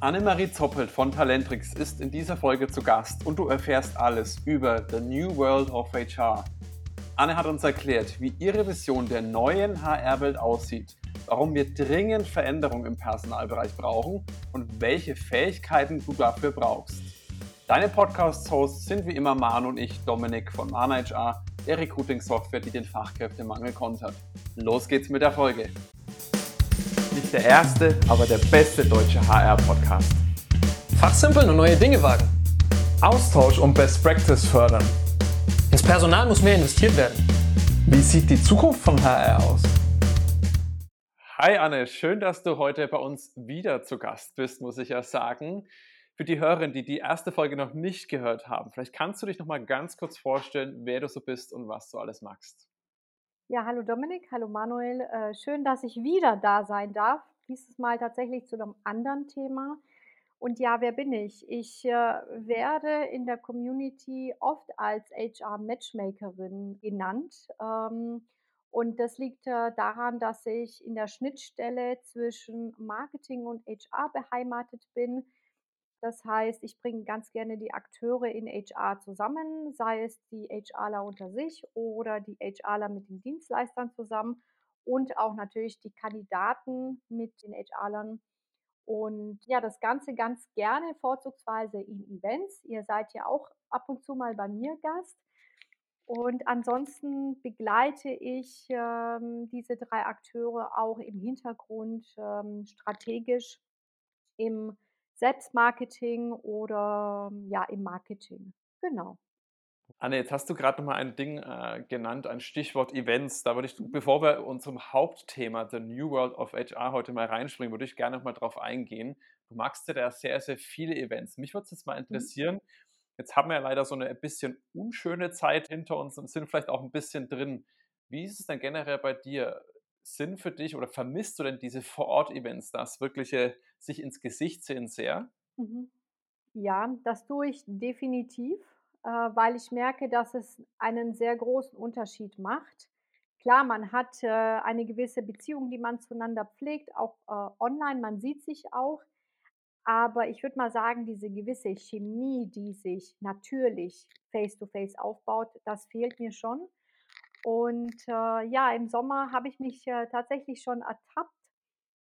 Annemarie Zoppelt von Talentrix ist in dieser Folge zu Gast und du erfährst alles über The New World of HR. Anne hat uns erklärt, wie ihre Vision der neuen HR-Welt aussieht, warum wir dringend Veränderungen im Personalbereich brauchen und welche Fähigkeiten du dafür brauchst. Deine Podcast-Hosts sind wie immer Manu und ich, Dominik von Mana HR, der Recruiting-Software, die den Fachkräftemangel kontert. Los geht's mit der Folge. Nicht der erste, aber der beste deutsche HR-Podcast. Fachsimpeln und neue Dinge wagen. Austausch und Best Practice fördern. Ins Personal muss mehr investiert werden. Wie sieht die Zukunft von HR aus? Hi Anne, schön, dass du heute bei uns wieder zu Gast bist, muss ich ja sagen. Für die Hörerinnen, die die erste Folge noch nicht gehört haben, vielleicht kannst du dich noch mal ganz kurz vorstellen, wer du so bist und was du alles magst. Ja, hallo Dominik, hallo Manuel. Äh, schön, dass ich wieder da sein darf. Dieses Mal tatsächlich zu einem anderen Thema. Und ja, wer bin ich? Ich äh, werde in der Community oft als HR-Matchmakerin genannt. Ähm, und das liegt äh, daran, dass ich in der Schnittstelle zwischen Marketing und HR beheimatet bin das heißt, ich bringe ganz gerne die Akteure in HR zusammen, sei es die HRler unter sich oder die HRler mit den Dienstleistern zusammen und auch natürlich die Kandidaten mit den HRlern. Und ja, das Ganze ganz gerne vorzugsweise in Events. Ihr seid ja auch ab und zu mal bei mir Gast. Und ansonsten begleite ich ähm, diese drei Akteure auch im Hintergrund ähm, strategisch im Selbstmarketing oder ja im Marketing. Genau. Anne, jetzt hast du gerade noch mal ein Ding äh, genannt, ein Stichwort Events. Da würde ich, mhm. bevor wir unserem Hauptthema, The New World of HR, heute mal reinspringen, würde ich gerne noch mal drauf eingehen. Du magst ja da sehr, sehr viele Events. Mich würde es jetzt mal mhm. interessieren. Mhm. Jetzt haben wir ja leider so eine bisschen unschöne Zeit hinter uns und sind vielleicht auch ein bisschen drin. Wie ist es denn generell bei dir? Sind für dich oder vermisst du denn diese Vor-Ort-Events, das wirkliche sich ins Gesicht sehen sehr? Mhm. Ja, das tue ich definitiv, äh, weil ich merke, dass es einen sehr großen Unterschied macht. Klar, man hat äh, eine gewisse Beziehung, die man zueinander pflegt, auch äh, online, man sieht sich auch. Aber ich würde mal sagen, diese gewisse Chemie, die sich natürlich face-to-face -face aufbaut, das fehlt mir schon. Und äh, ja, im Sommer habe ich mich äh, tatsächlich schon ertappt,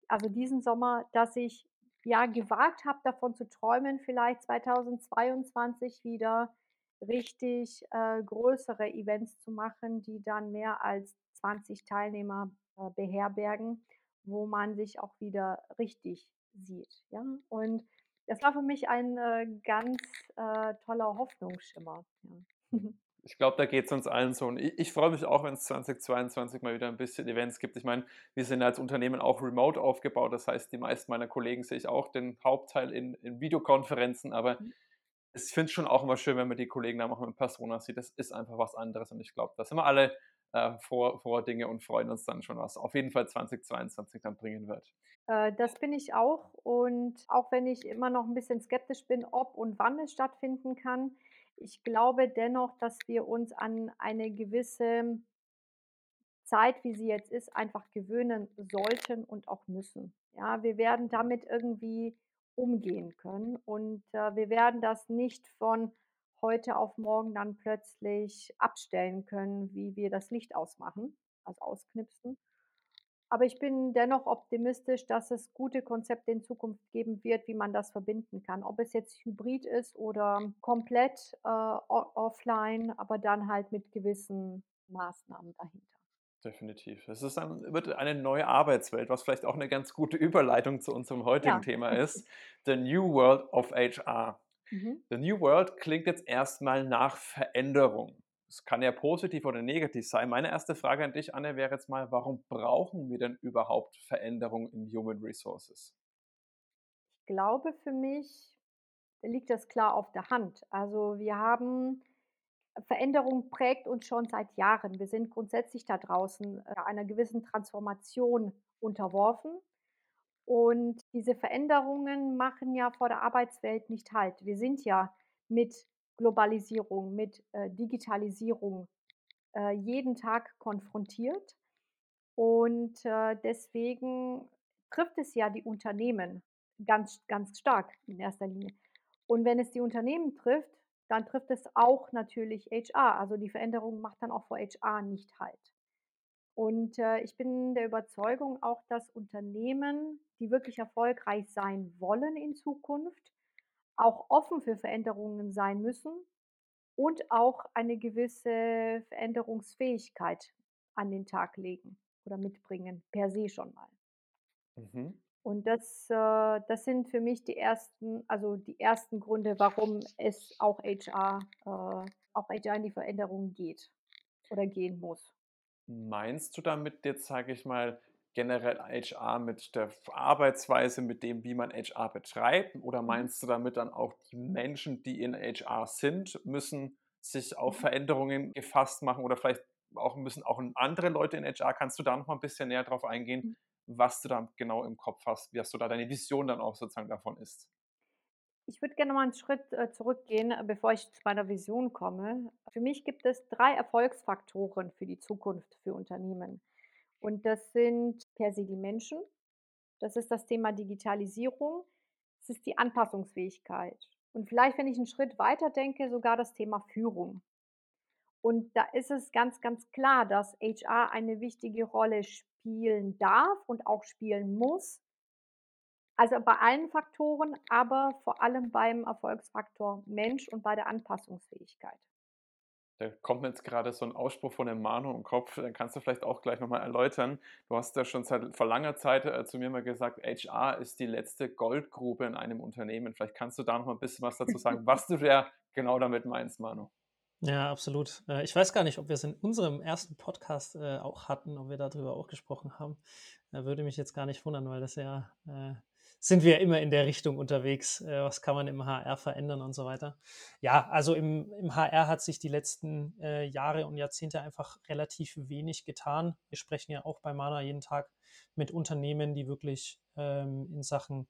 also diesen Sommer, dass ich ja gewagt habe, davon zu träumen, vielleicht 2022 wieder richtig äh, größere Events zu machen, die dann mehr als 20 Teilnehmer äh, beherbergen, wo man sich auch wieder richtig sieht. Ja? Und das war für mich ein äh, ganz äh, toller Hoffnungsschimmer. Ja. ich glaube, da geht es uns allen so. Und ich, ich freue mich auch, wenn es 2022 mal wieder ein bisschen Events gibt. Ich meine, wir sind als Unternehmen auch remote aufgebaut. Das heißt, die meisten meiner Kollegen sehe ich auch den Hauptteil in, in Videokonferenzen. Aber mhm. ich finde es schon auch immer schön, wenn man die Kollegen dann auch in Persona sieht. Das ist einfach was anderes. Und ich glaube, da sind wir alle äh, vor, vor Dinge und freuen uns dann schon, was auf jeden Fall 2022 dann bringen wird. Äh, das bin ich auch. Und auch wenn ich immer noch ein bisschen skeptisch bin, ob und wann es stattfinden kann, ich glaube dennoch, dass wir uns an eine gewisse Zeit, wie sie jetzt ist, einfach gewöhnen sollten und auch müssen. Ja, wir werden damit irgendwie umgehen können und äh, wir werden das nicht von heute auf morgen dann plötzlich abstellen können, wie wir das Licht ausmachen, also ausknipsen. Aber ich bin dennoch optimistisch, dass es gute Konzepte in Zukunft geben wird, wie man das verbinden kann. Ob es jetzt hybrid ist oder komplett äh, offline, aber dann halt mit gewissen Maßnahmen dahinter. Definitiv. Es ist ein, wird eine neue Arbeitswelt, was vielleicht auch eine ganz gute Überleitung zu unserem heutigen ja. Thema ist. The New World of HR. Mhm. The New World klingt jetzt erstmal nach Veränderung. Es kann ja positiv oder negativ sein. Meine erste Frage an dich, Anne, wäre jetzt mal, warum brauchen wir denn überhaupt Veränderungen in Human Resources? Ich glaube, für mich liegt das klar auf der Hand. Also wir haben Veränderung prägt uns schon seit Jahren. Wir sind grundsätzlich da draußen äh, einer gewissen Transformation unterworfen. Und diese Veränderungen machen ja vor der Arbeitswelt nicht halt. Wir sind ja mit Globalisierung, mit äh, Digitalisierung äh, jeden Tag konfrontiert. Und äh, deswegen trifft es ja die Unternehmen ganz, ganz stark in erster Linie. Und wenn es die Unternehmen trifft, dann trifft es auch natürlich HR. Also die Veränderung macht dann auch vor HR nicht halt. Und äh, ich bin der Überzeugung auch, dass Unternehmen, die wirklich erfolgreich sein wollen in Zukunft, auch offen für Veränderungen sein müssen und auch eine gewisse Veränderungsfähigkeit an den Tag legen oder mitbringen, per se schon mal. Mhm. Und das, äh, das sind für mich die ersten, also die ersten Gründe, warum es auch HR, äh, auch HR in die Veränderung geht oder gehen muss. Meinst du damit jetzt, sage ich mal, generell HR mit der Arbeitsweise, mit dem, wie man HR betreibt? Oder Mhm. meinst du damit dann auch die Menschen, die in HR sind, müssen sich auf Mhm. Veränderungen gefasst machen oder vielleicht auch müssen auch andere Leute in HR? Kannst du da noch mal ein bisschen näher drauf eingehen, Mhm. was du da genau im Kopf hast, wie hast du da deine Vision dann auch sozusagen davon ist? Ich würde gerne mal einen Schritt äh, zurückgehen, äh, bevor ich zu meiner Vision komme. Für mich gibt es drei Erfolgsfaktoren für die Zukunft für Unternehmen. Und das sind per se die Menschen, das ist das Thema Digitalisierung, es ist die Anpassungsfähigkeit. Und vielleicht, wenn ich einen Schritt weiter denke, sogar das Thema Führung. Und da ist es ganz, ganz klar, dass HR eine wichtige Rolle spielen darf und auch spielen muss. Also bei allen Faktoren, aber vor allem beim Erfolgsfaktor Mensch und bei der Anpassungsfähigkeit. Da kommt mir jetzt gerade so ein Ausspruch von dem Manu im Kopf, den kannst du vielleicht auch gleich noch mal erläutern. Du hast ja schon seit vor langer Zeit, äh, zu mir mal gesagt, HR ist die letzte Goldgrube in einem Unternehmen. Vielleicht kannst du da noch mal 'n bisschen was dazu sagen, was du da genau damit meinst, Manu? Ja, absolut. Äh, ich weiß gar nicht, ob wir es in unserem ersten Podcast äh, auch hatten, ob wir darüber auch gesprochen haben. Äh, würde mich jetzt gar nicht wundern, weil das ja sind wir immer in der Richtung unterwegs. Äh, was kann man im HR verändern und so weiter. Ja, also im, im HR hat sich die letzten äh, Jahre und Jahrzehnte einfach relativ wenig getan. Wir sprechen ja auch bei Mana jeden Tag mit Unternehmen, die wirklich ähm, in Sachen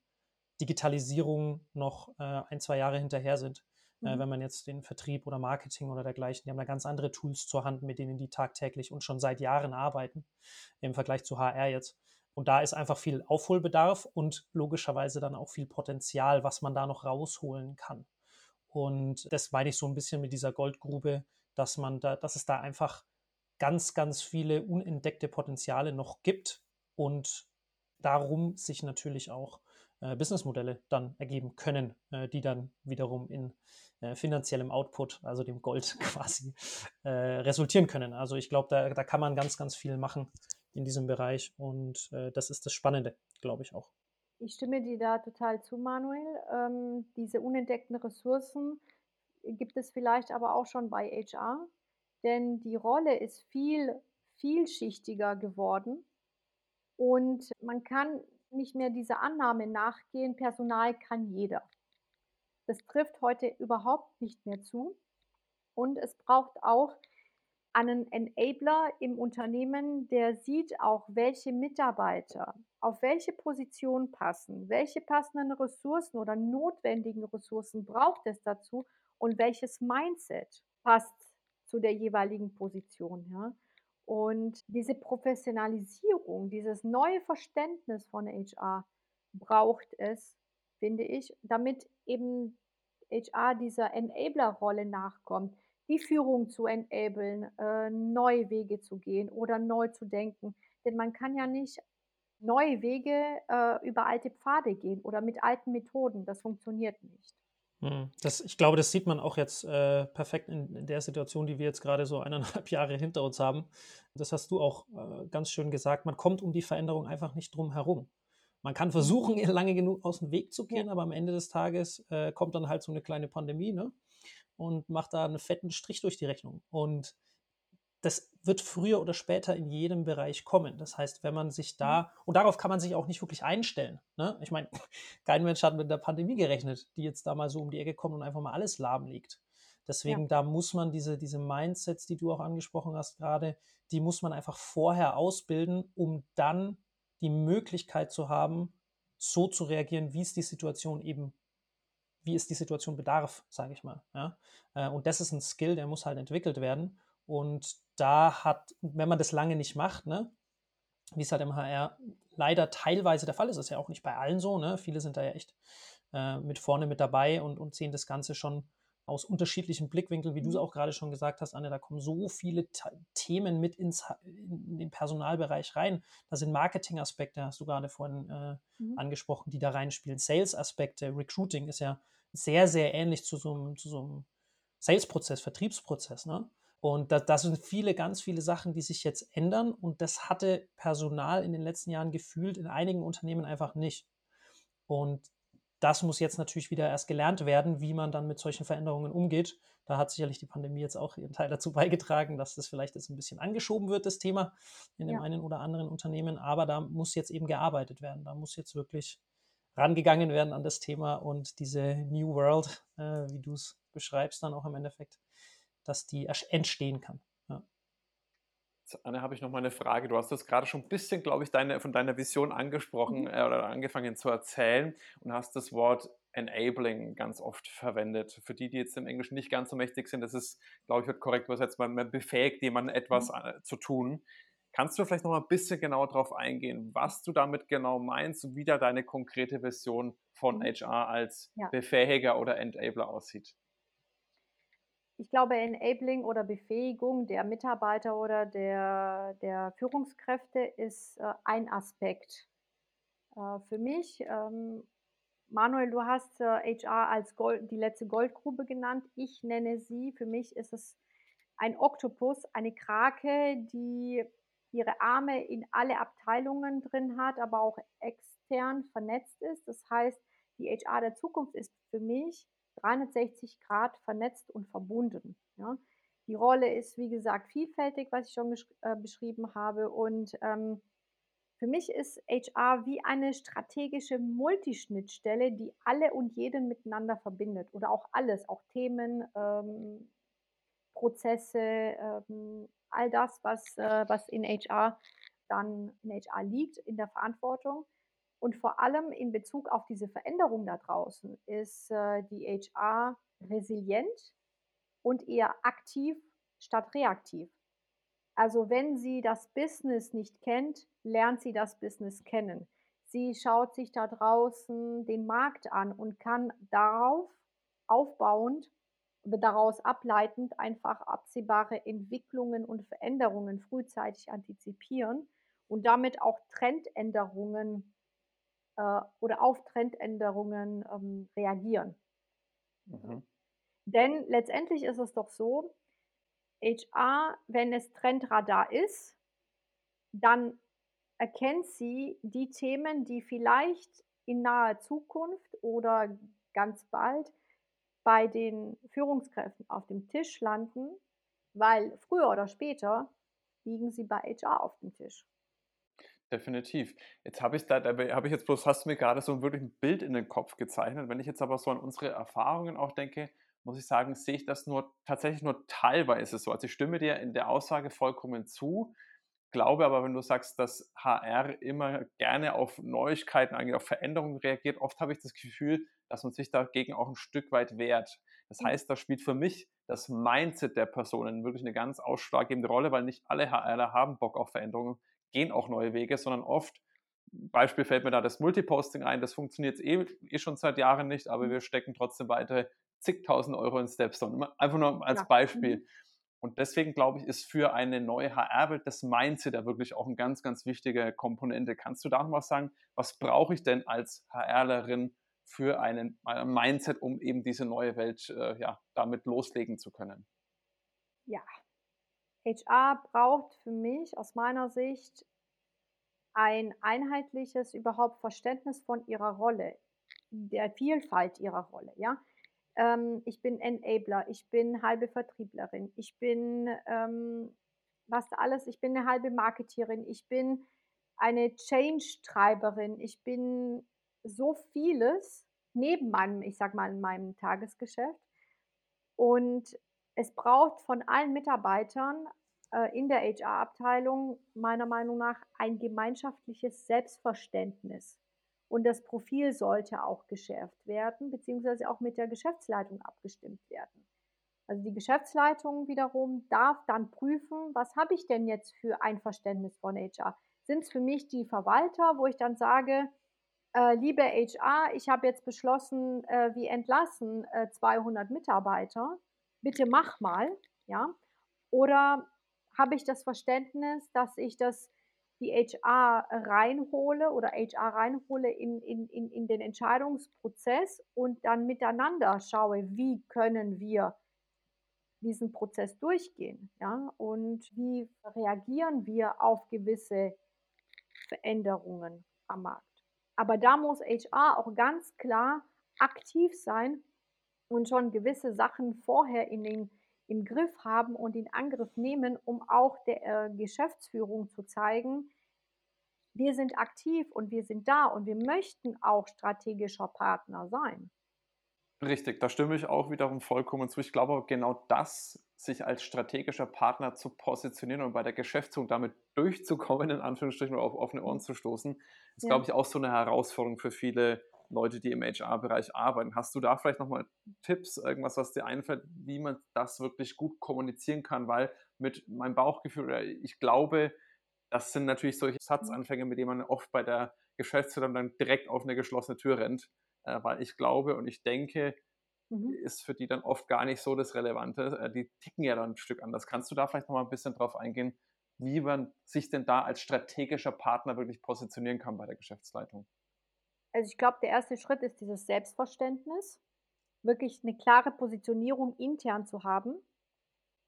Digitalisierung noch äh, ein, zwei Jahre hinterher sind. Äh, Mhm. wenn man jetzt den Vertrieb oder Marketing oder dergleichen, die haben da ganz andere Tools zur Hand, mit denen die tagtäglich und schon seit Jahren arbeiten, im Vergleich zu HR jetzt. Und da ist einfach viel Aufholbedarf und logischerweise dann auch viel Potenzial, was man da noch rausholen kann. Und das meine ich so ein bisschen mit dieser Goldgrube, dass man da, dass es da einfach ganz, ganz viele unentdeckte Potenziale noch gibt und darum sich natürlich auch äh, Businessmodelle dann ergeben können, äh, die dann wiederum in äh, finanziellem Output, also dem Gold quasi, äh, resultieren können. Also ich glaube, da, da kann man ganz, ganz viel machen in diesem Bereich und äh, das ist das Spannende, glaube ich auch. Ich stimme dir da total zu, Manuel. Ähm, diese unentdeckten Ressourcen gibt es vielleicht aber auch schon bei HR, denn die Rolle ist viel vielschichtiger geworden und man kann nicht mehr dieser Annahme nachgehen, Personal kann jeder. Das trifft heute überhaupt nicht mehr zu. Und es braucht auch einen Enabler im Unternehmen, der sieht auch, welche Mitarbeiter auf welche Position passen, welche passenden Ressourcen oder notwendigen Ressourcen braucht es dazu und welches Mindset passt zu der jeweiligen Position. Ja? Und diese Professionalisierung, dieses neue Verständnis von HR braucht es, finde ich, damit eben HR dieser Enabler-Rolle nachkommt, die Führung zu enablen, äh, neue Wege zu gehen oder neu zu denken. Denn man kann ja nicht neue Wege äh, über alte Pfade gehen oder mit alten Methoden. Das funktioniert nicht. Hm, Das, ich glaube, das sieht man auch jetzt äh, perfekt in, der Situation, die wir jetzt gerade so eineinhalb Jahre hinter uns haben. Das hast du auch äh, ganz schön gesagt. Man kommt um die Veränderung einfach nicht drum herum. Man kann versuchen, ihr lange genug aus dem Weg zu gehen, aber am Ende des Tages äh, kommt dann halt so eine kleine Pandemie ne? Und macht da einen fetten Strich durch die Rechnung. Und das wird früher oder später in jedem Bereich kommen. Das heißt, wenn man sich da, und darauf kann man sich auch nicht wirklich einstellen. Ne? Ich meine, kein Mensch hat mit der Pandemie gerechnet, die jetzt da mal so um die Ecke kommt und einfach mal alles lahmlegt. Deswegen, Ja. da muss man diese, diese Mindsets, die du auch angesprochen hast gerade, die muss man einfach vorher ausbilden, um dann die Möglichkeit zu haben, so zu reagieren, wie es die Situation eben, wie es die Situation bedarf, sage ich mal. Ja? Äh, Und das ist ein Skill, der muss halt entwickelt werden. Und da hat, wenn man das lange nicht macht, ne, wie es halt im HR leider teilweise der Fall ist. Das ist ja auch nicht bei allen so. Ne? Viele sind da ja echt äh, mit vorne mit dabei und, und sehen das Ganze schon aus unterschiedlichen Blickwinkeln, wie du es mhm. auch gerade schon gesagt hast, Anne, da kommen so viele Themen mit ins, in den Personalbereich rein. Da sind Marketing-Aspekte, hast du gerade vorhin äh, mhm. angesprochen, die da reinspielen. Sales-Aspekte, Recruiting ist ja sehr, sehr ähnlich zu so einem, zu so einem Sales-Prozess, Vertriebsprozess. Ne? Und das, das sind viele, ganz viele Sachen, die sich jetzt ändern. Und das hatte Personal in den letzten Jahren gefühlt in einigen Unternehmen einfach nicht. Und das muss jetzt natürlich wieder erst gelernt werden, wie man dann mit solchen Veränderungen umgeht. Da hat sicherlich die Pandemie jetzt auch ihren Teil dazu beigetragen, dass das vielleicht jetzt ein bisschen angeschoben wird, das Thema in dem ja. einen oder anderen Unternehmen. Aber da muss jetzt eben gearbeitet werden. Da muss jetzt wirklich rangegangen werden an das Thema und diese New World, äh, wie du es beschreibst, dann auch im Endeffekt, dass die entstehen kann. Anne, habe ich noch mal eine Frage. Du hast das gerade schon ein bisschen, glaube ich, deine, von deiner Vision angesprochen mhm. äh, oder angefangen zu erzählen und hast das Wort enabling ganz oft verwendet. Für die, die jetzt im Englischen nicht ganz so mächtig sind, das ist, glaube ich, wird korrekt übersetzt, man, man befähigt jemanden etwas mhm. Zu tun. Kannst du vielleicht noch mal ein bisschen genauer darauf eingehen, was du damit genau meinst und wie da deine konkrete Vision von HR mhm. als ja. Befähiger oder Enabler aussieht? ich glaube, Enabling oder Befähigung der Mitarbeiter oder der, der Führungskräfte ist äh, ein Aspekt. Äh, für mich, ähm, Manuel, du hast äh, HR als Gold, die letzte Goldgrube genannt. Ich nenne sie, für mich ist es ein Oktopus, eine Krake, die ihre Arme in alle Abteilungen drin hat, aber auch extern vernetzt ist. Das heißt, die HR der Zukunft ist für mich 360 Grad vernetzt und verbunden. Ja. Die Rolle ist, wie gesagt, vielfältig, was ich schon äh, beschrieben habe. Und ähm, für mich ist HR wie eine strategische Multischnittstelle, die alle und jeden miteinander verbindet. Oder auch alles, auch Themen, ähm, Prozesse, ähm, all das, was, äh, was in HR dann in HR liegt, in der Verantwortung. Und vor allem in Bezug auf diese Veränderung da draußen ist äh, die HR resilient und eher aktiv statt reaktiv. Also wenn sie das Business nicht kennt, lernt sie das Business kennen. Sie schaut sich da draußen den Markt an und kann darauf aufbauend, daraus ableitend einfach absehbare Entwicklungen und Veränderungen frühzeitig antizipieren und damit auch Trendänderungen äh, oder auf Trendänderungen ähm, reagieren. Mhm. Denn letztendlich ist es doch so, HR, wenn es Trendradar ist, dann erkennt sie die Themen, die vielleicht in naher Zukunft oder ganz bald bei den Führungskräften auf dem Tisch landen, weil früher oder später liegen sie bei HR auf dem Tisch. Definitiv. Jetzt habe ich da, da habe ich jetzt bloß, hast du mir gerade so wirklich ein Bild in den Kopf gezeichnet. Wenn ich jetzt aber so an unsere Erfahrungen auch denke, muss ich sagen, sehe ich das nur tatsächlich nur teilweise so. Also ich stimme dir in der Aussage vollkommen zu, glaube aber, wenn du sagst, dass HR immer gerne auf Neuigkeiten, eigentlich auf Veränderungen reagiert, oft habe ich das Gefühl, dass man sich dagegen auch ein Stück weit wehrt. Das mhm. heißt, da spielt für mich das Mindset der Personen wirklich eine ganz ausschlaggebende Rolle, weil nicht alle HRler haben Bock auf Veränderungen gehen auch neue Wege, sondern oft, Beispiel fällt mir da das Multiposting ein, das funktioniert eh, eh schon seit Jahren nicht, aber mhm. wir stecken trotzdem weiter zigtausend Euro in Stepstone. Einfach nur als ja. Beispiel. Mhm. Und deswegen glaube ich, ist für eine neue HR-Welt das Mindset da wirklich auch eine ganz, ganz wichtige Komponente. Kannst du da noch was sagen? Was brauche ich denn als HRlerin für einen, ein Mindset, um eben diese neue Welt äh, ja, damit loslegen zu können? Ja, HR braucht für mich aus meiner Sicht ein einheitliches überhaupt Verständnis von ihrer Rolle, der Vielfalt ihrer Rolle. Ja? Ähm, ich bin Enabler, ich bin halbe Vertrieblerin, ich bin ähm, was alles, ich bin eine halbe Marketeerin, ich bin eine Change-Treiberin, ich bin so vieles neben meinem, ich sag mal, in meinem Tagesgeschäft. Und es braucht von allen Mitarbeitern äh, in der HR-Abteilung meiner Meinung nach ein gemeinschaftliches Selbstverständnis. Und das Profil sollte auch geschärft werden, beziehungsweise auch mit der Geschäftsleitung abgestimmt werden. Also die Geschäftsleitung wiederum darf dann prüfen, was habe ich denn jetzt für ein Verständnis von HR? sind es für mich die Verwalter, wo ich dann sage, äh, liebe HR, ich habe jetzt beschlossen, äh, wir entlassen äh, 200 Mitarbeiter. Bitte mach mal, ja. Oder habe ich das Verständnis, dass ich das die HR reinhole oder HR reinhole in, in, in, in den Entscheidungsprozess und dann miteinander schaue, wie können wir diesen Prozess durchgehen, ja, und wie reagieren wir auf gewisse Veränderungen am Markt. Aber da muss HR auch ganz klar aktiv sein und schon gewisse Sachen vorher in den, im Griff haben und in Angriff nehmen, um auch der äh, Geschäftsführung zu zeigen, wir sind aktiv und wir sind da und wir möchten auch strategischer Partner sein. Richtig, da stimme ich auch wiederum vollkommen zu. Ich glaube genau das, sich als strategischer Partner zu positionieren und bei der Geschäftsführung damit durchzukommen, in Anführungsstrichen, oder auf offene Ohren zu stoßen, ist, ja. glaube ich, auch so eine Herausforderung für viele Leute, die im HR-Bereich arbeiten. Hast du da vielleicht nochmal Tipps, irgendwas, was dir einfällt, wie man das wirklich gut kommunizieren kann? Weil mit meinem Bauchgefühl, ich glaube, das sind natürlich solche Satzanfänge, mit denen man oft bei der Geschäftsführung dann direkt auf eine geschlossene Tür rennt äh, weil ich glaube und ich denke, mhm. ist für die dann oft gar nicht so das Relevante. Äh, die ticken ja dann ein Stück anders. Kannst du da vielleicht noch mal ein bisschen drauf eingehen, wie man sich denn da als strategischer Partner wirklich positionieren kann bei der Geschäftsleitung? Also ich glaube, der erste Schritt ist dieses Selbstverständnis, wirklich eine klare Positionierung intern zu haben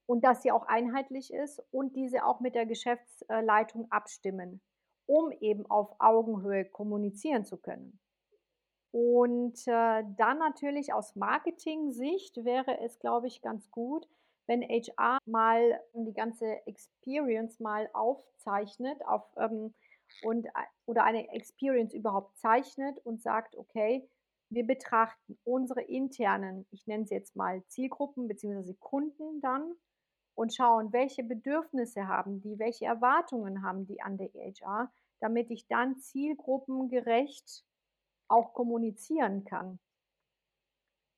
und dass sie auch einheitlich ist und diese auch mit der Geschäftsleitung abstimmen, um eben auf Augenhöhe kommunizieren zu können. Und äh, dann natürlich aus Marketing-Sicht wäre es, glaube ich, ganz gut, wenn HR mal die ganze Experience mal aufzeichnet auf, ähm, und, oder eine Experience überhaupt zeichnet und sagt, okay, wir betrachten unsere internen, ich nenne sie jetzt mal Zielgruppen bzw. Kunden dann und schauen, welche Bedürfnisse haben die, welche Erwartungen haben die an der HR, damit ich dann zielgruppengerecht auch kommunizieren kann.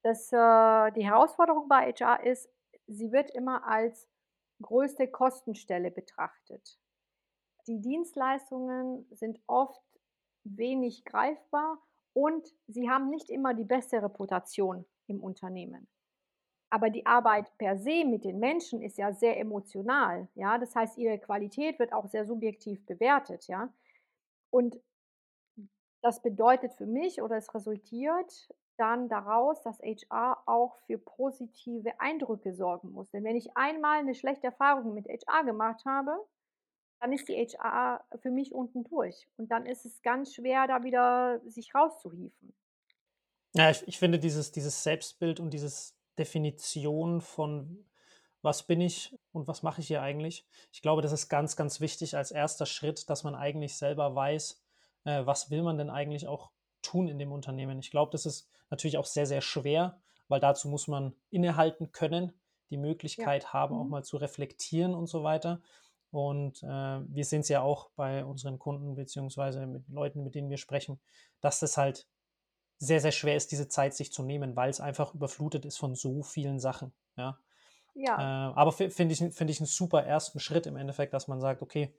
Das, äh, die Herausforderung bei HR ist, sie wird immer als größte Kostenstelle betrachtet. Die Dienstleistungen sind oft wenig greifbar und sie haben nicht immer die beste Reputation im Unternehmen. Aber die Arbeit per se mit den Menschen ist ja sehr emotional, ja. Das heißt, ihre Qualität wird auch sehr subjektiv bewertet, ja. Und das bedeutet für mich oder es resultiert dann daraus, dass HR auch für positive Eindrücke sorgen muss. Denn wenn ich einmal eine schlechte Erfahrung mit HR gemacht habe, dann ist die HR für mich unten durch. Und dann ist es ganz schwer, da wieder sich rauszuhieven. Ja, ich, ich finde dieses, dieses Selbstbild und diese Definition von was bin ich und was mache ich hier eigentlich, ich glaube, das ist ganz, ganz wichtig als erster Schritt, dass man eigentlich selber weiß, äh, was will man denn eigentlich auch tun in dem Unternehmen. Ich glaube, das ist natürlich auch sehr, sehr schwer, weil dazu muss man innehalten können, die Möglichkeit ja. haben, mhm. auch mal zu reflektieren und so weiter. Und äh, wir sehen es ja auch bei unseren Kunden beziehungsweise mit Leuten, mit denen wir sprechen, dass das halt sehr, sehr schwer ist, diese Zeit sich zu nehmen, weil es einfach überflutet ist von so vielen Sachen. Ja. ja. Äh, aber finde ich, find ich einen super ersten Schritt im Endeffekt, dass man sagt, okay,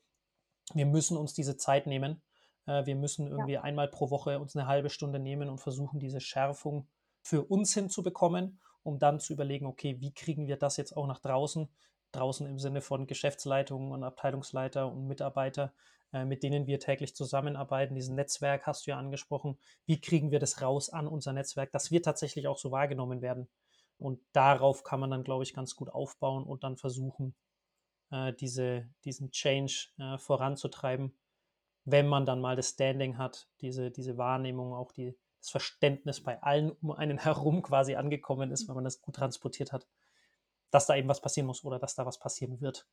wir müssen uns diese Zeit nehmen äh, wir müssen irgendwie ja. einmal pro Woche uns eine halbe Stunde nehmen und versuchen, diese Schärfung für uns hinzubekommen, um dann zu überlegen, okay, wie kriegen wir das jetzt auch nach draußen? Draußen im Sinne von Geschäftsleitungen und Abteilungsleiter und Mitarbeiter, äh, mit denen wir täglich zusammenarbeiten. Diesen Netzwerk hast du ja angesprochen. Wie kriegen wir das raus an unser Netzwerk, dass wir tatsächlich auch so wahrgenommen werden? Und darauf kann man dann, glaube ich, ganz gut aufbauen und dann versuchen, äh, diese, diesen Change äh, voranzutreiben wenn man dann mal das Standing hat, diese, diese Wahrnehmung, auch die, das Verständnis bei allen um einen herum quasi angekommen ist, wenn man das gut transportiert hat, dass da eben was passieren muss oder dass da was passieren wird.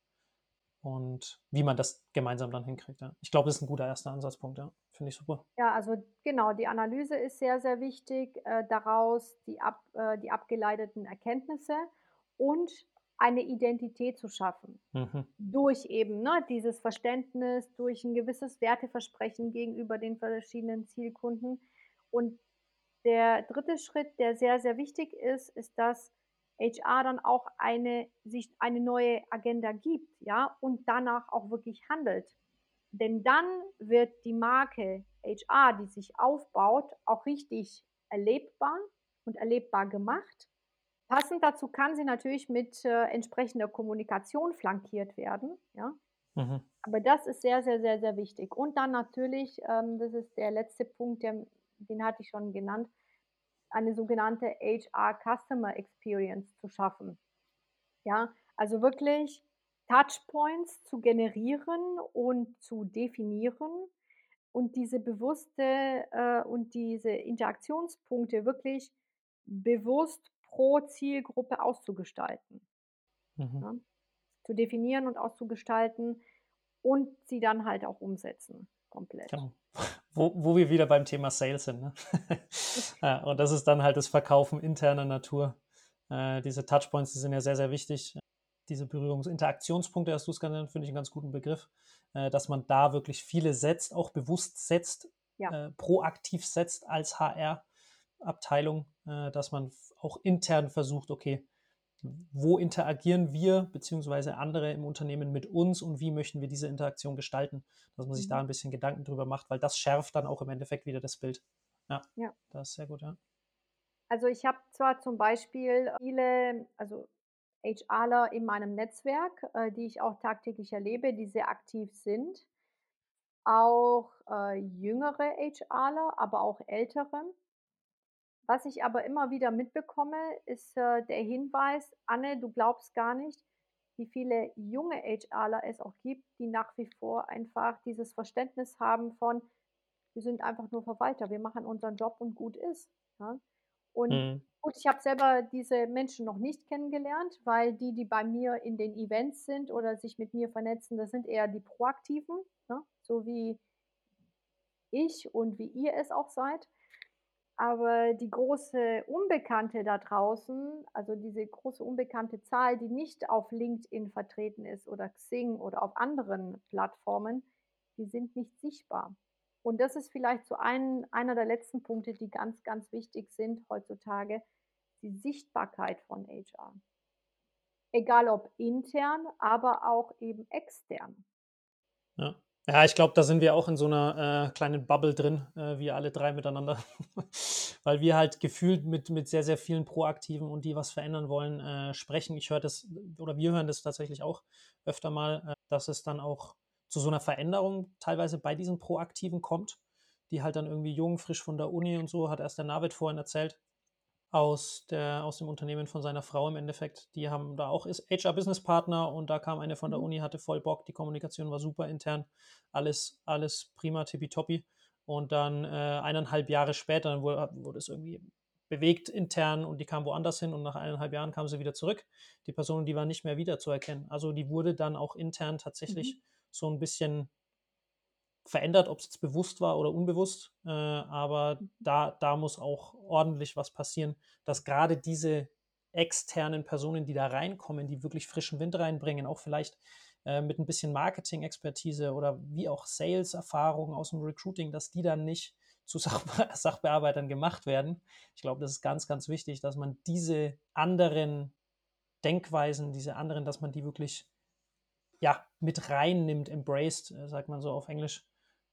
Und wie man das gemeinsam dann hinkriegt. Ja. Ich glaube, das ist ein guter erster Ansatzpunkt, ja. Finde ich super. Ja, also genau, die Analyse ist sehr, sehr wichtig, äh, daraus die, ab, äh, die abgeleiteten Erkenntnisse und eine Identität zu schaffen. Mhm. Durch eben ne, dieses Verständnis, durch ein gewisses Werteversprechen gegenüber den verschiedenen Zielkunden. Und der dritte Schritt, der sehr, sehr wichtig ist, ist, dass HR dann auch eine, sich eine neue Agenda gibt, ja, und danach auch wirklich handelt. Denn dann wird die Marke HR, die sich aufbaut, auch richtig erlebbar und erlebbar gemacht. Passend dazu kann sie natürlich mit äh, entsprechender Kommunikation flankiert werden. Ja? Mhm. Aber das ist sehr, sehr, sehr, sehr wichtig. Und dann natürlich, ähm, das ist der letzte Punkt, der, den hatte ich schon genannt, eine sogenannte HR Customer Experience zu schaffen. Ja, also wirklich Touchpoints zu generieren und zu definieren und diese bewusste äh, und diese Interaktionspunkte wirklich bewusst pro Zielgruppe auszugestalten. Mhm. Ja, zu definieren und auszugestalten und sie dann halt auch umsetzen, komplett. Genau. Wo, wo wir wieder beim Thema Sales sind. Ne? ja, und das ist dann halt das Verkaufen interner Natur. Äh, diese Touchpoints, die sind ja sehr, sehr wichtig. Diese Berührungsinteraktionspunkte, hast du es genannt, finde ich einen ganz guten Begriff, äh, dass man da wirklich viele setzt, auch bewusst setzt, ja. äh, proaktiv setzt als HR-Abteilung, äh, dass man auch intern versucht, okay, wo interagieren wir beziehungsweise andere im Unternehmen mit uns und wie möchten wir diese Interaktion gestalten, dass man sich mhm. da ein bisschen Gedanken drüber macht, weil das schärft dann auch im Endeffekt wieder das Bild. Ja, ja. das ist sehr gut, ja. Also ich habe zwar zum Beispiel viele, also HRler in meinem Netzwerk, äh, die ich auch tagtäglich erlebe, die sehr aktiv sind, auch äh, jüngere HRler, aber auch ältere. Was ich aber immer wieder mitbekomme, ist äh, der Hinweis, Anne, du glaubst gar nicht, wie viele junge HRler es auch gibt, die nach wie vor einfach dieses Verständnis haben von, wir sind einfach nur Verwalter, wir machen unseren Job und gut ist. Ja? Und mhm. gut, ich habe selber diese Menschen noch nicht kennengelernt, weil die, die bei mir in den Events sind oder sich mit mir vernetzen, das sind eher die Proaktiven, ne? so wie ich und wie ihr es auch seid. Aber die große Unbekannte da draußen, also diese große unbekannte Zahl, die nicht auf LinkedIn vertreten ist oder Xing oder auf anderen Plattformen, die sind nicht sichtbar. Und das ist vielleicht so ein, einer der letzten Punkte, die ganz, ganz wichtig sind heutzutage, die Sichtbarkeit von HR. Egal ob intern, aber auch eben extern. Ja. Ja, ich glaube, da sind wir auch in so einer äh, kleinen Bubble drin, äh, wir alle drei miteinander, weil wir halt gefühlt mit, mit sehr, sehr vielen Proaktiven und die was verändern wollen, äh, sprechen. Ich höre das, oder wir hören das tatsächlich auch öfter mal, äh, dass es dann auch zu so einer Veränderung teilweise bei diesen Proaktiven kommt, die halt dann irgendwie jung, frisch von der Uni und so, hat erst der Navid vorhin erzählt, aus, der, aus dem Unternehmen von seiner Frau im Endeffekt. Die haben da auch HR-Business-Partner und da kam eine von der mhm. Uni, hatte voll Bock, die Kommunikation war super intern, alles, alles prima, tippitoppi. Und dann äh, eineinhalb Jahre später dann wurde, wurde es irgendwie bewegt intern und die kam woanders hin und nach eineinhalb Jahren kam sie wieder zurück. Die Person, die war nicht mehr wiederzuerkennen. Also die wurde dann auch intern tatsächlich mhm. so ein bisschen verändert, ob es jetzt bewusst war oder unbewusst. Äh, aber da, da muss auch ordentlich was passieren, dass gerade diese externen Personen, die da reinkommen, die wirklich frischen Wind reinbringen, auch vielleicht äh, mit ein bisschen Marketing-Expertise oder wie auch Sales-Erfahrung aus dem Recruiting, dass die dann nicht zu Sach Sachbearbeitern gemacht werden. Ich glaube, das ist ganz, ganz wichtig, dass man diese anderen Denkweisen, diese anderen, dass man die wirklich ja, mit reinnimmt, embraced, äh, sagt man so auf Englisch,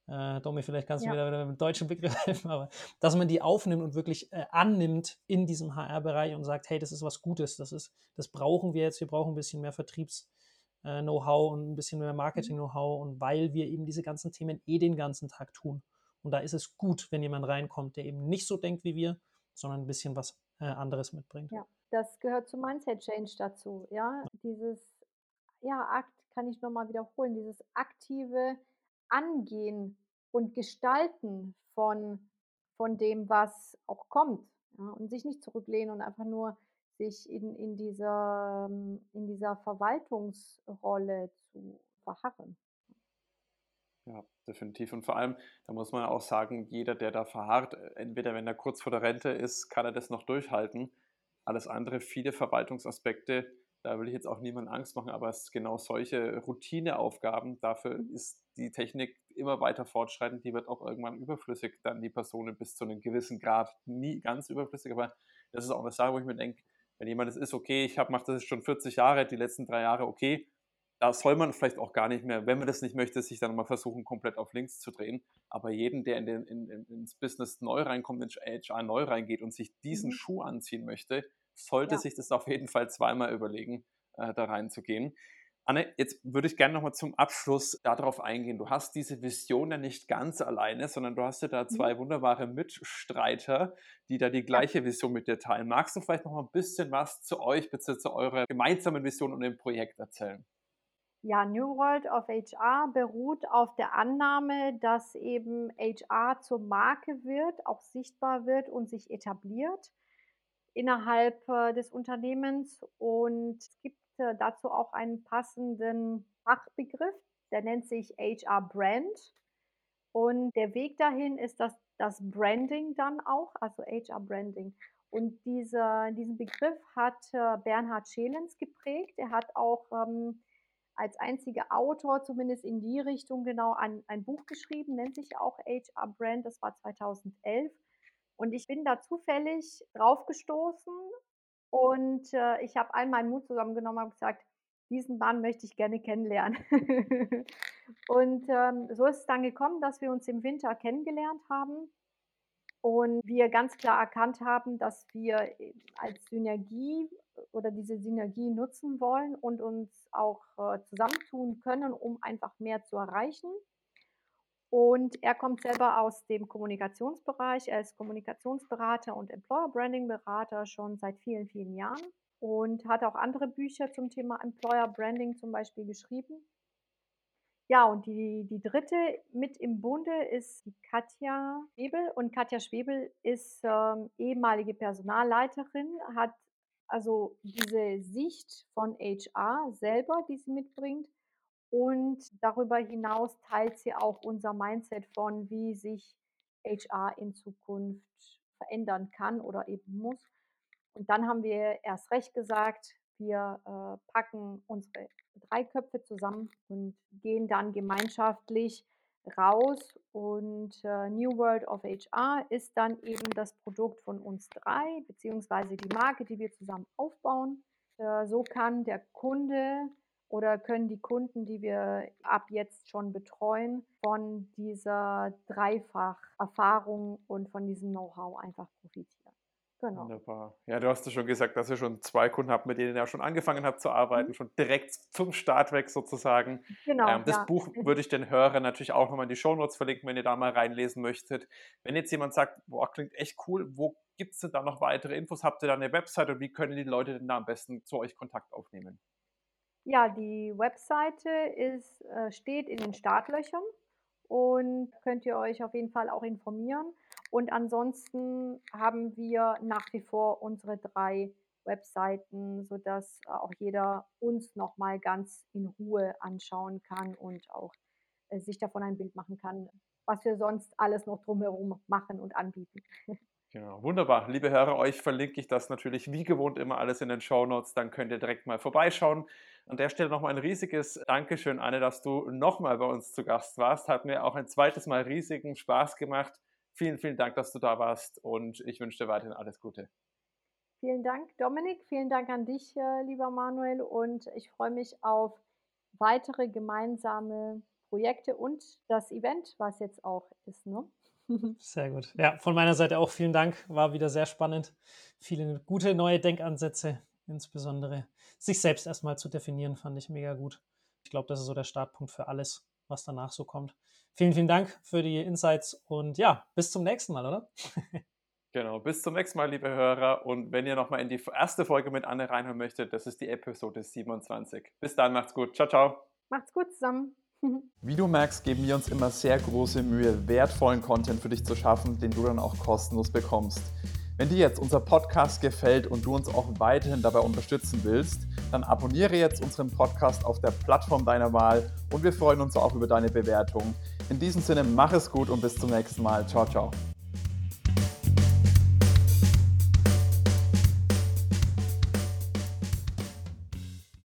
äh, Domi, vielleicht kannst du ja. wieder, mit dem deutschen Begriff helfen, aber dass man die aufnimmt und wirklich äh, annimmt in diesem HR-Bereich und sagt, hey, das ist was Gutes, das ist, das brauchen wir jetzt, wir brauchen ein bisschen mehr Vertriebs-Know-how äh, und ein bisschen mehr. Marketing-Know-how und weil wir eben diese ganzen Themen eh den ganzen Tag tun. Und da ist es gut, wenn jemand reinkommt, der eben nicht so denkt wie wir, sondern ein bisschen was äh, anderes mitbringt. Ja, das gehört zum Mindset-Change dazu, ja. Dieses, ja, Akt kann ich nochmal wiederholen, dieses aktive Angehen und Gestalten von, von dem, was auch kommt. Ja, und sich nicht zurücklehnen und einfach nur sich in, in, dieser, in dieser Verwaltungsrolle zu verharren. Ja, definitiv. Und vor allem, da muss man auch sagen, jeder, der da verharrt, entweder wenn er kurz vor der Rente ist, kann er das noch durchhalten. Alles andere, viele Verwaltungsaspekte, da will ich jetzt auch niemandem Angst machen, aber es ist genau solche Routineaufgaben, dafür ist die Technik immer weiter fortschreitend, die wird auch irgendwann überflüssig, dann die Personen bis zu einem gewissen Grad, nie ganz überflüssig, aber das ist auch eine Sache, wo ich mir denke, wenn jemand es ist, okay, ich mache das schon 40 Jahre, die letzten drei Jahre, okay, da soll man vielleicht auch gar nicht mehr, wenn man das nicht möchte, sich dann mal versuchen, komplett auf links zu drehen. Aber jeden, der in den, in, ins Business neu reinkommt, ins HR neu reingeht und sich diesen mhm. Schuh anziehen möchte, sollte ja. sich das auf jeden Fall zweimal überlegen, äh, da reinzugehen. Anne, jetzt würde ich gerne nochmal zum Abschluss darauf eingehen. Du hast diese Vision ja nicht ganz alleine, sondern du hast ja da mhm. zwei mhm. wunderbare Mitstreiter, die da die gleiche Vision mit dir teilen. Magst du vielleicht noch mal ein bisschen was zu euch bzw. zu eurer gemeinsamen Vision und dem Projekt erzählen? Ja, New World of HR beruht auf der Annahme, dass eben HR zur Marke wird, auch sichtbar wird und sich etabliert innerhalb äh, des Unternehmens. Und es gibt äh, dazu auch einen passenden Fachbegriff, der nennt sich HR Brand. Und der Weg dahin ist das, das Branding dann auch, also HR Branding. Und diese, diesen Begriff hat äh, Bernhard Schelens geprägt. Er hat auch ähm, als einziger Autor, zumindest in die Richtung genau, ein, ein Buch geschrieben, nennt sich auch HR Brand, das war 2011. Und ich bin da zufällig draufgestoßen und äh, ich habe einmal meinen Mut zusammengenommen und gesagt, diesen Mann möchte ich gerne kennenlernen. und ähm, so ist es dann gekommen, dass wir uns im Winter kennengelernt haben und wir ganz klar erkannt haben, dass wir äh, als Synergie oder diese Synergie nutzen wollen und uns auch äh, zusammentun können, um einfach mehr zu erreichen. Und er kommt selber aus dem Kommunikationsbereich. Er ist Kommunikationsberater und Employer Branding Berater schon seit vielen, vielen Jahren und hat auch andere Bücher zum Thema Employer Branding zum Beispiel geschrieben. Ja, und die, die dritte mit im Bunde ist Katja Schwebel. Und Katja Schwebel ist ähm, ehemalige Personalleiterin, hat also diese Sicht von HR selber, die sie mitbringt, und darüber hinaus teilt sie auch unser Mindset von, wie sich HR in Zukunft verändern kann oder eben muss. Und dann haben wir erst recht gesagt, wir äh, packen unsere drei Köpfe zusammen und gehen dann gemeinschaftlich raus. Und äh, New World of HR ist dann eben das Produkt von uns drei, beziehungsweise die Marke, die wir zusammen aufbauen. Äh, so kann der Kunde oder können die Kunden, die wir ab jetzt schon betreuen, von dieser Dreifach-Erfahrung und von diesem Know-how einfach profitieren. Genau. Wunderbar. Ja, du hast ja schon gesagt, dass ihr schon zwei Kunden habt, mit denen ihr schon angefangen habt zu arbeiten, mhm. schon direkt zum Start weg sozusagen. Genau. Ähm, das ja. Buch würde ich den Hörern natürlich auch nochmal in die Shownotes verlinken, wenn ihr da mal reinlesen möchtet. Wenn jetzt jemand sagt, boah, klingt echt cool, wo gibt es denn da noch weitere Infos? Habt ihr da eine Website und wie können die Leute denn da am besten zu euch Kontakt aufnehmen? Ja, die Webseite ist, äh, steht in den Startlöchern und könnt ihr euch auf jeden Fall auch informieren. Und ansonsten haben wir nach wie vor unsere drei Webseiten, sodass auch jeder uns nochmal ganz in Ruhe anschauen kann und auch äh, sich davon ein Bild machen kann, was wir sonst alles noch drumherum machen und anbieten. Genau, wunderbar. Liebe Hörer, euch verlinke ich das natürlich wie gewohnt immer alles in den Show Notes. Dann könnt ihr direkt mal vorbeischauen. An der Stelle nochmal ein riesiges Dankeschön, Anne, dass du nochmal bei uns zu Gast warst. Hat mir auch ein zweites Mal riesigen Spaß gemacht. Vielen, vielen Dank, dass du da warst und ich wünsche dir weiterhin alles Gute. Vielen Dank, Dominik. Vielen Dank an dich, äh, lieber Manuel. Und ich freue mich auf weitere gemeinsame Projekte und das Event, was jetzt auch ist. Ne? Sehr gut. Ja, von meiner Seite auch vielen Dank. War wieder sehr spannend. Viele gute neue Denkansätze, insbesondere sich selbst erstmal zu definieren, fand ich mega gut. Ich glaube, das ist so der Startpunkt für alles, was danach so kommt. Vielen, vielen Dank für die Insights und ja, bis zum nächsten Mal, oder? Genau, bis zum nächsten Mal, liebe Hörer. Und wenn ihr nochmal in die erste Folge mit Anne reinhören möchtet, das ist die Episode 27. Bis dann, macht's gut. Ciao, ciao. Macht's gut zusammen. Wie du merkst, geben wir uns immer sehr große Mühe, wertvollen Content für dich zu schaffen, den du dann auch kostenlos bekommst. Wenn dir jetzt unser Podcast gefällt und du uns auch weiterhin dabei unterstützen willst, dann abonniere jetzt unseren Podcast auf der Plattform deiner Wahl und wir freuen uns auch über deine Bewertung. In diesem Sinne, mach es gut und bis zum nächsten Mal. Ciao, ciao.